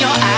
Don't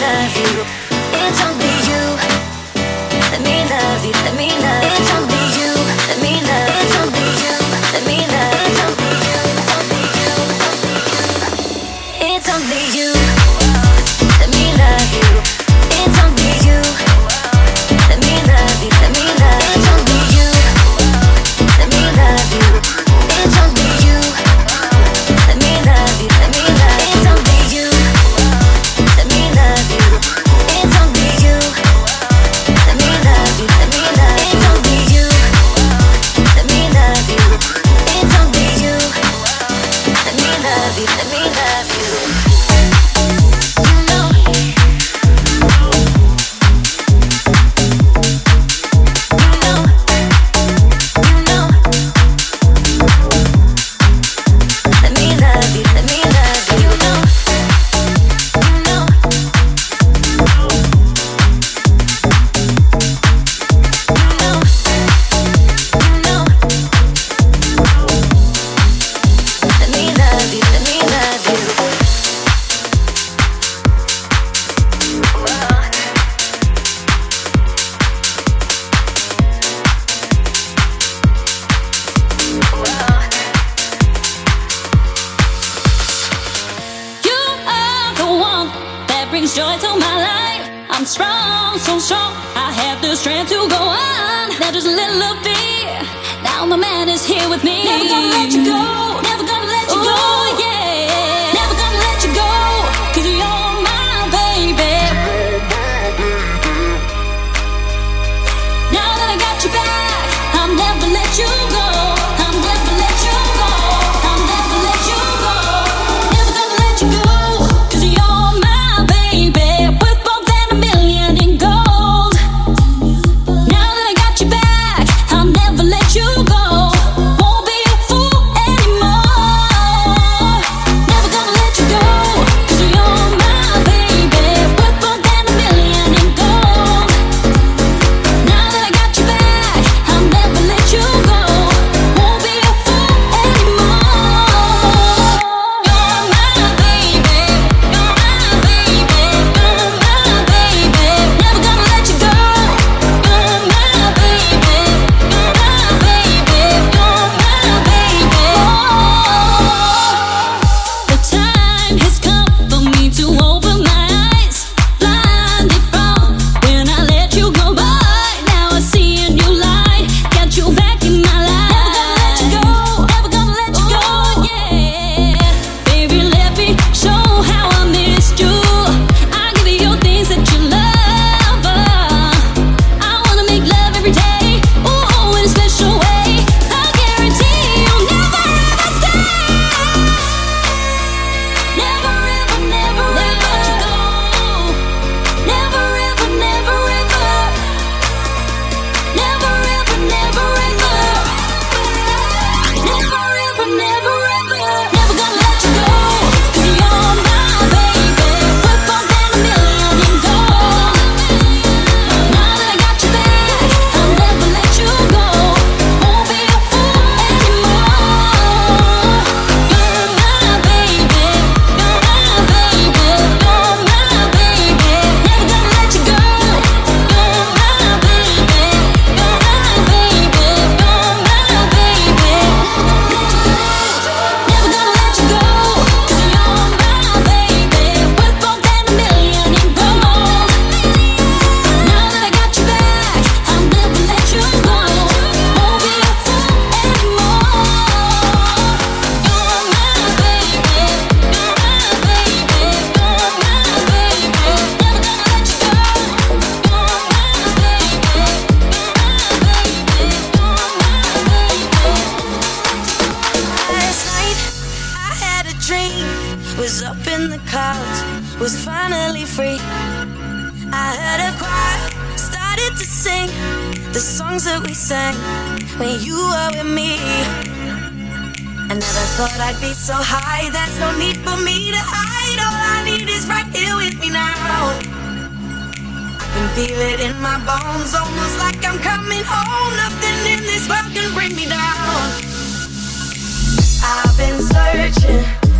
love you. It's only you. Let me love you. Let me love you. dream was up in the clouds, was finally free. I heard a cry, started to sing the songs that we sang when you were with me. I never thought I'd be so high, there's no need for me to hide. All I need is right here with me now. I can feel it in my bones, almost like I'm coming home. Nothing in this world can bring me down. I've been searching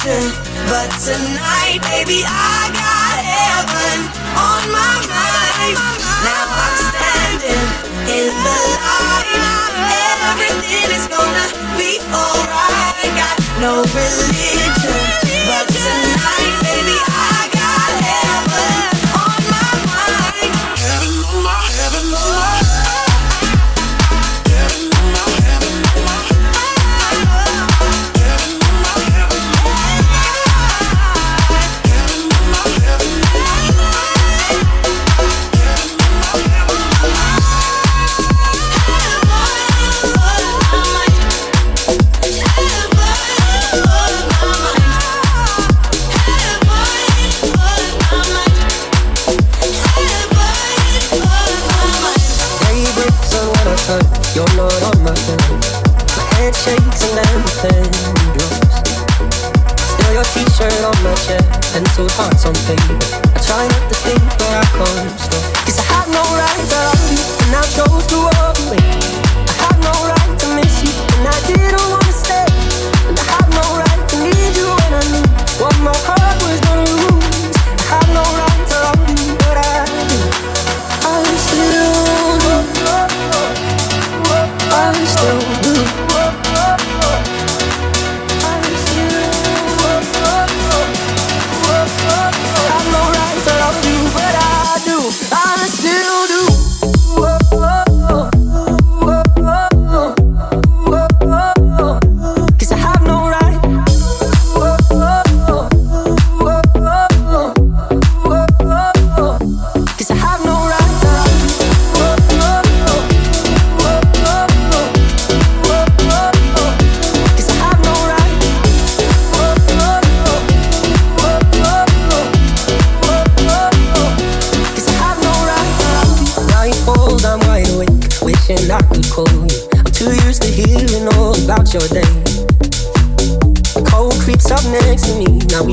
fortune. But tonight, baby, I got heaven on my mind. Now I'm standing in the light. Everything is gonna be alright. Got no relief.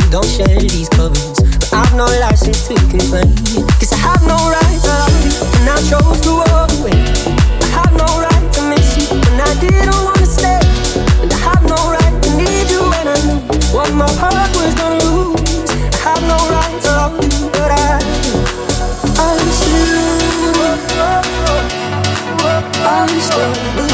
don't share these covers. But I've no license to complain. Cause I have no right to love you, and I chose to walk away. I have no right to miss you, and I didn't wanna stay. And I have no right to need you when I knew what my heart was gonna lose. I have no right to love you, but I do. I still, I still do.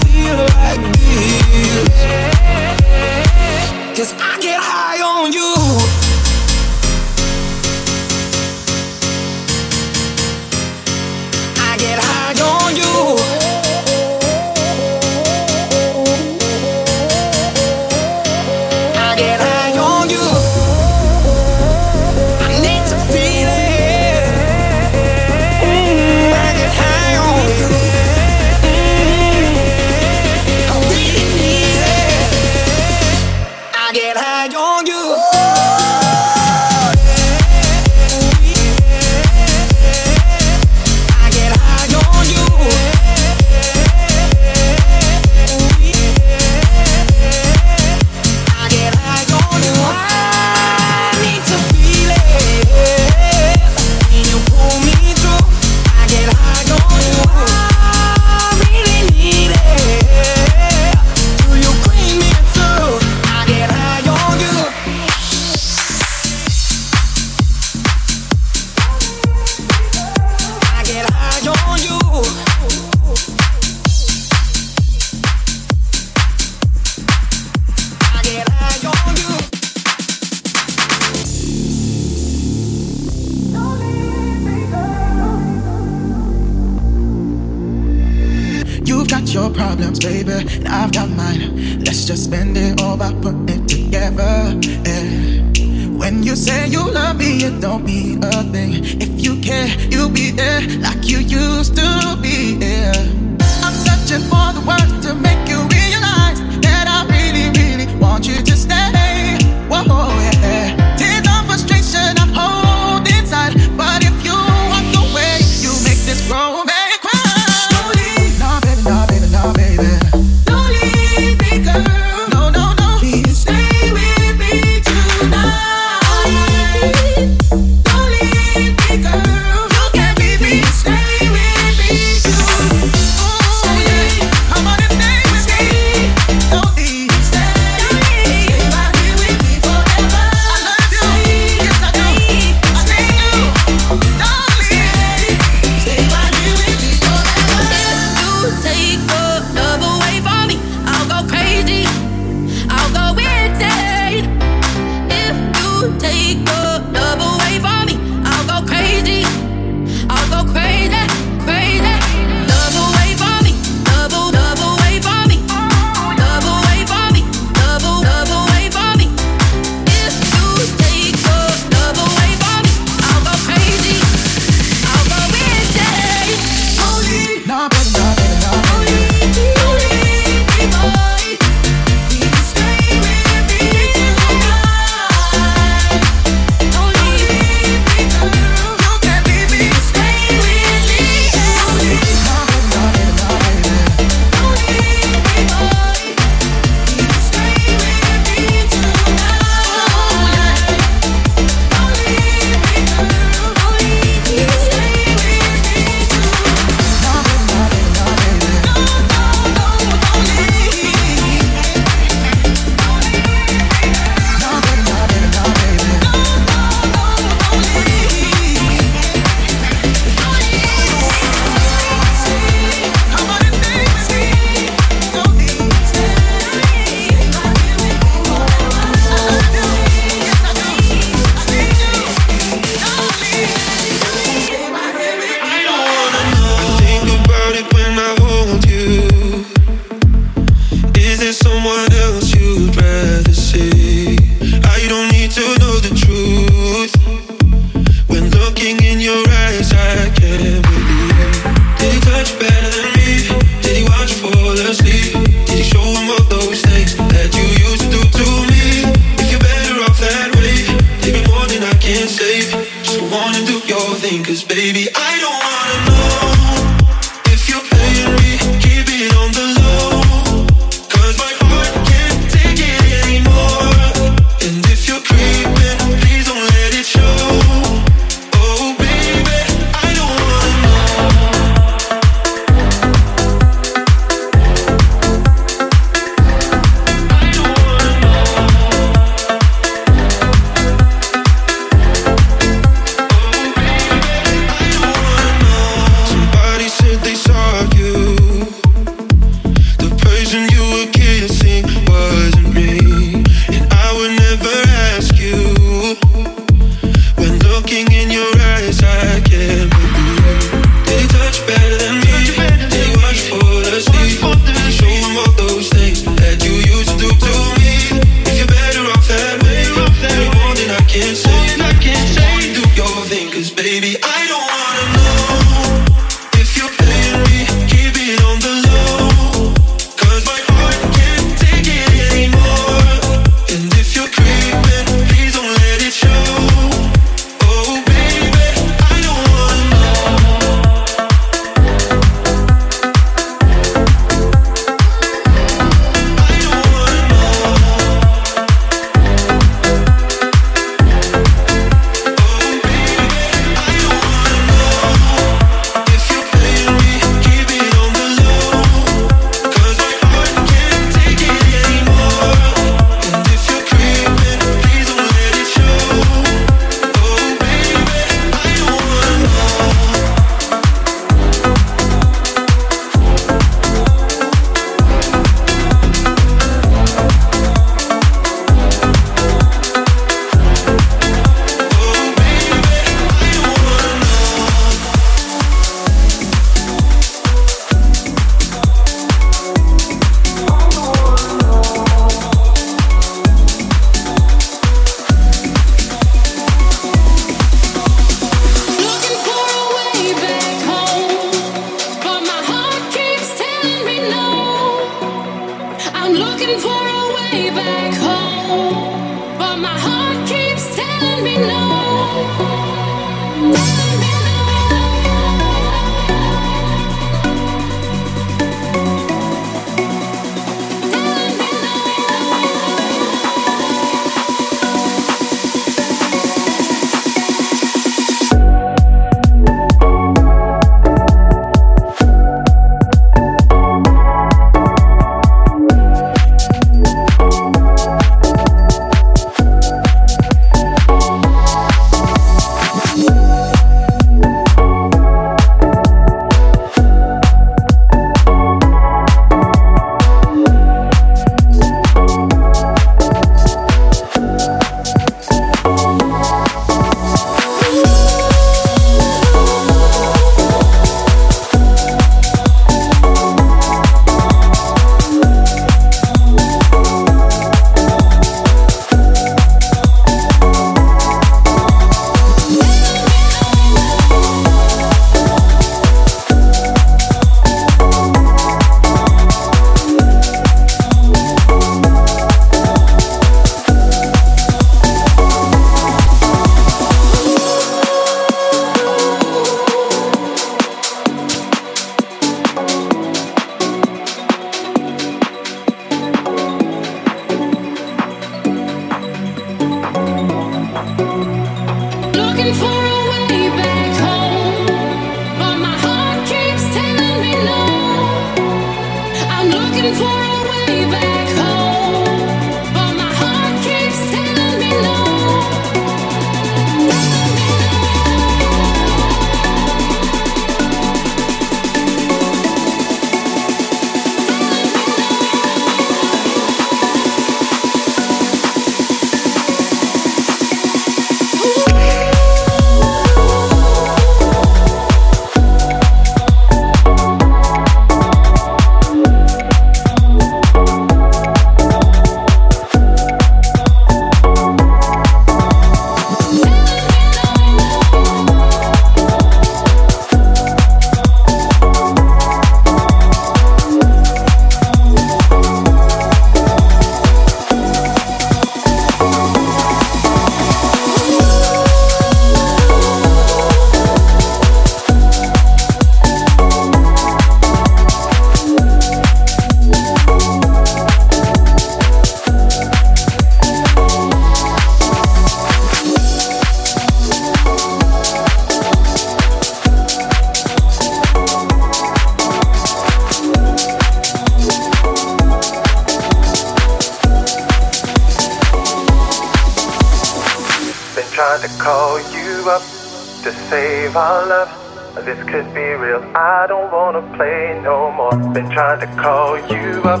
Save our love. This could be real. I don't wanna play no more. Been trying to call you up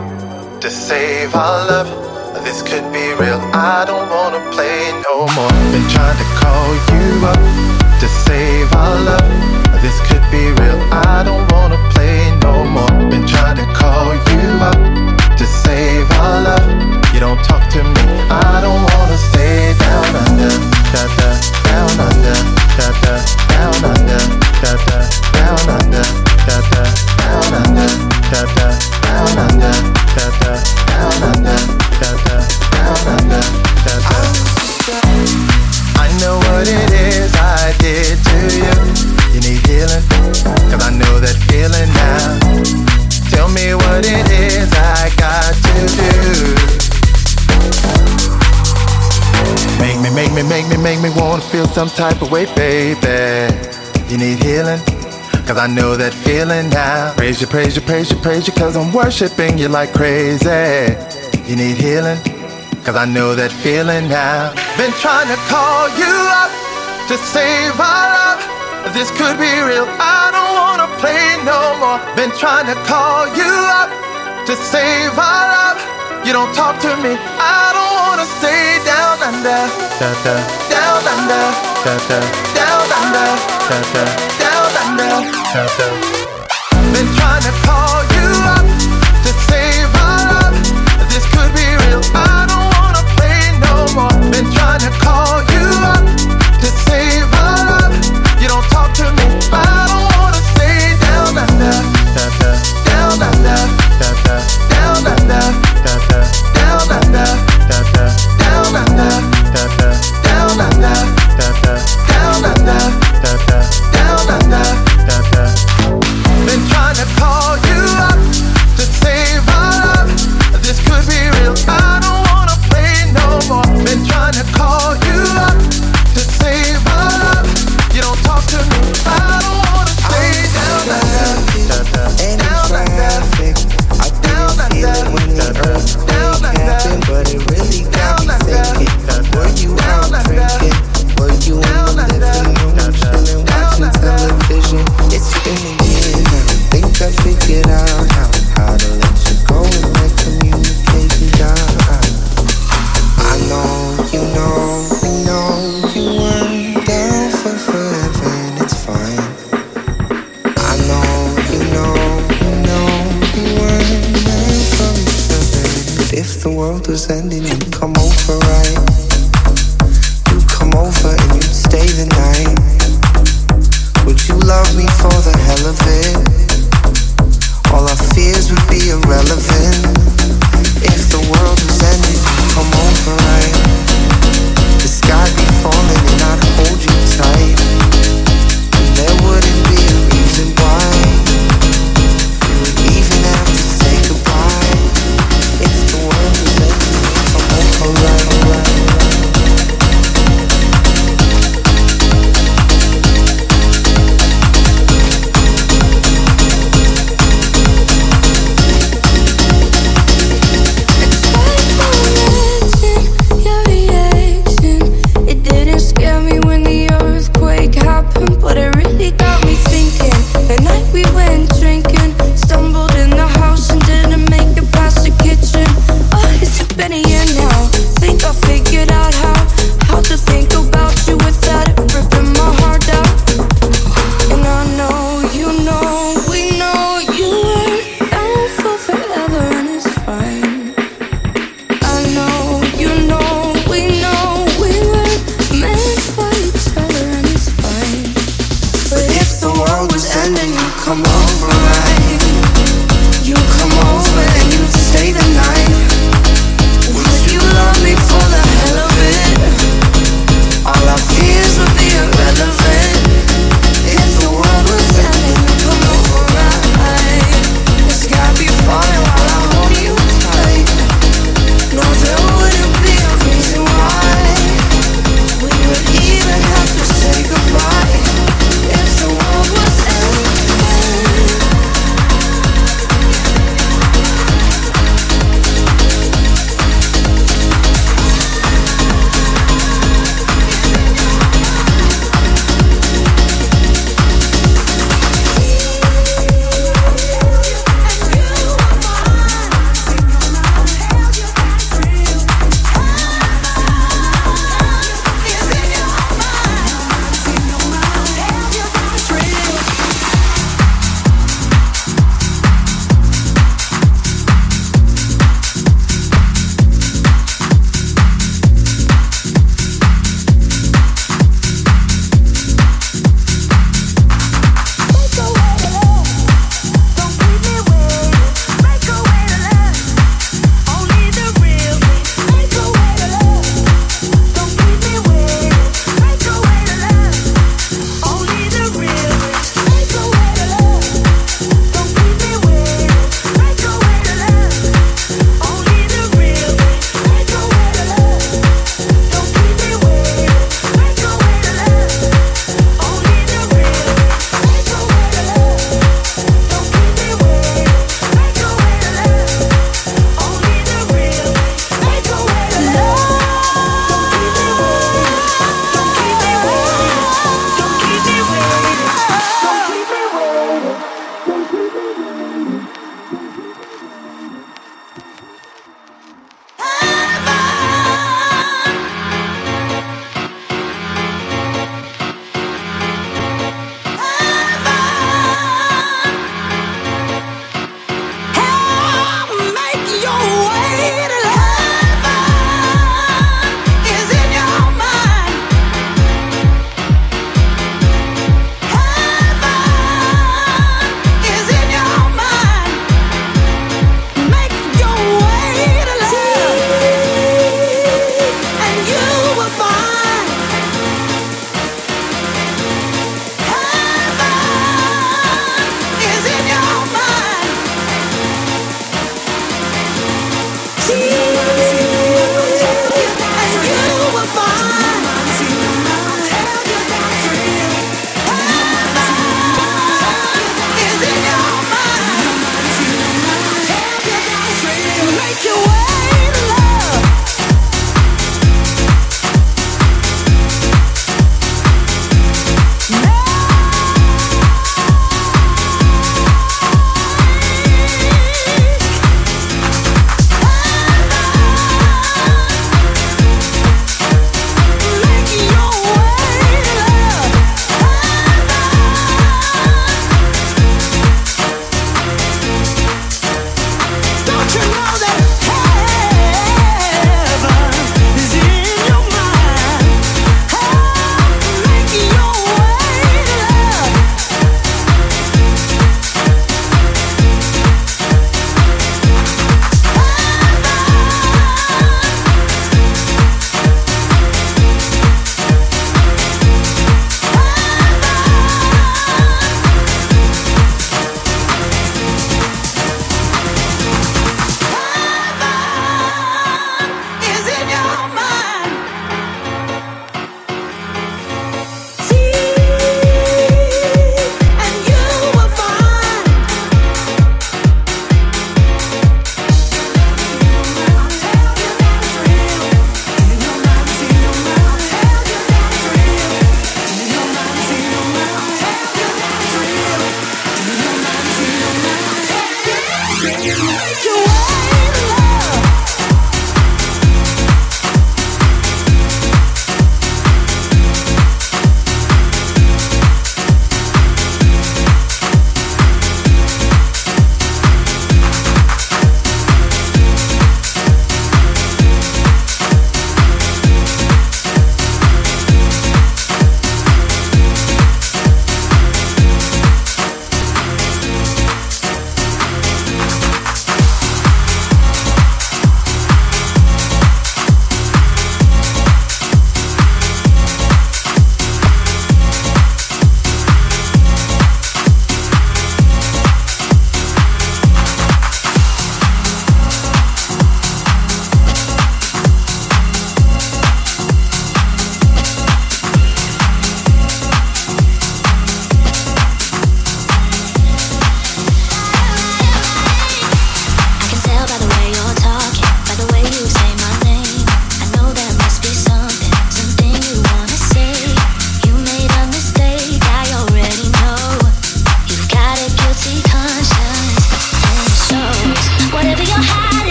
to save our love. This could be real. I don't wanna play no more. Been trying to call you up to save our love. This could be real. I don't wanna play no more. Been trying to call you up to save our love. You don't talk to me. I don't wanna stay down under, da da, down under, da da, I know what it is I did to you. Make me, make me, make me, wanna feel some type of way, baby. You need healing, cause I know that feeling now. Praise you, praise you, praise you, praise you, cause I'm worshiping you like crazy. You need healing, cause I know that feeling now. Been trying to call you up to save our love. This could be real, I don't wanna play no more. Been trying to call you up to save our love. You don't talk to me, I don't wanna stay down under. Da, da, down under. Da, da, down under. Da, da, down under. Da, da. Been trying to call you up to save our love. This could be real, I don't wanna play no more. Been trying to call you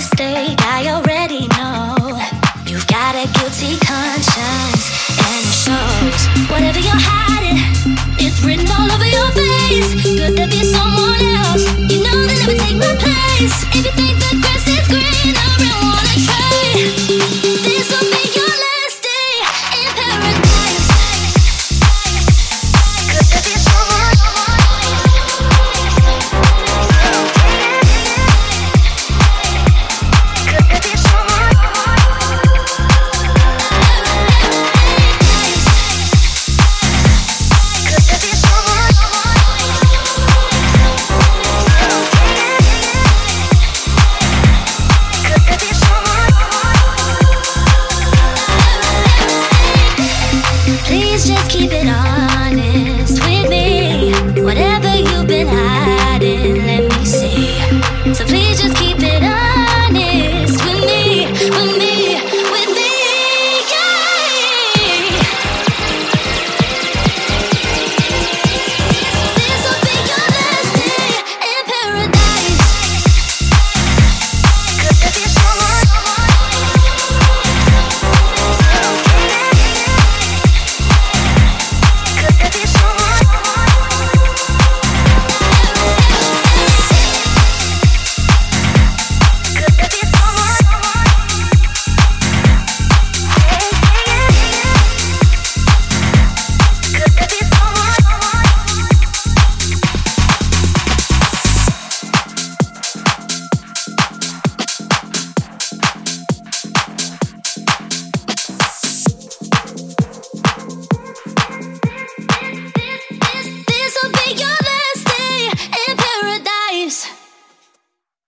mistake. I already know. You've got a guilty conscience, and it shows. Whatever you're hiding, it's written all over your face. Could there be someone else? You know they never take my place. If you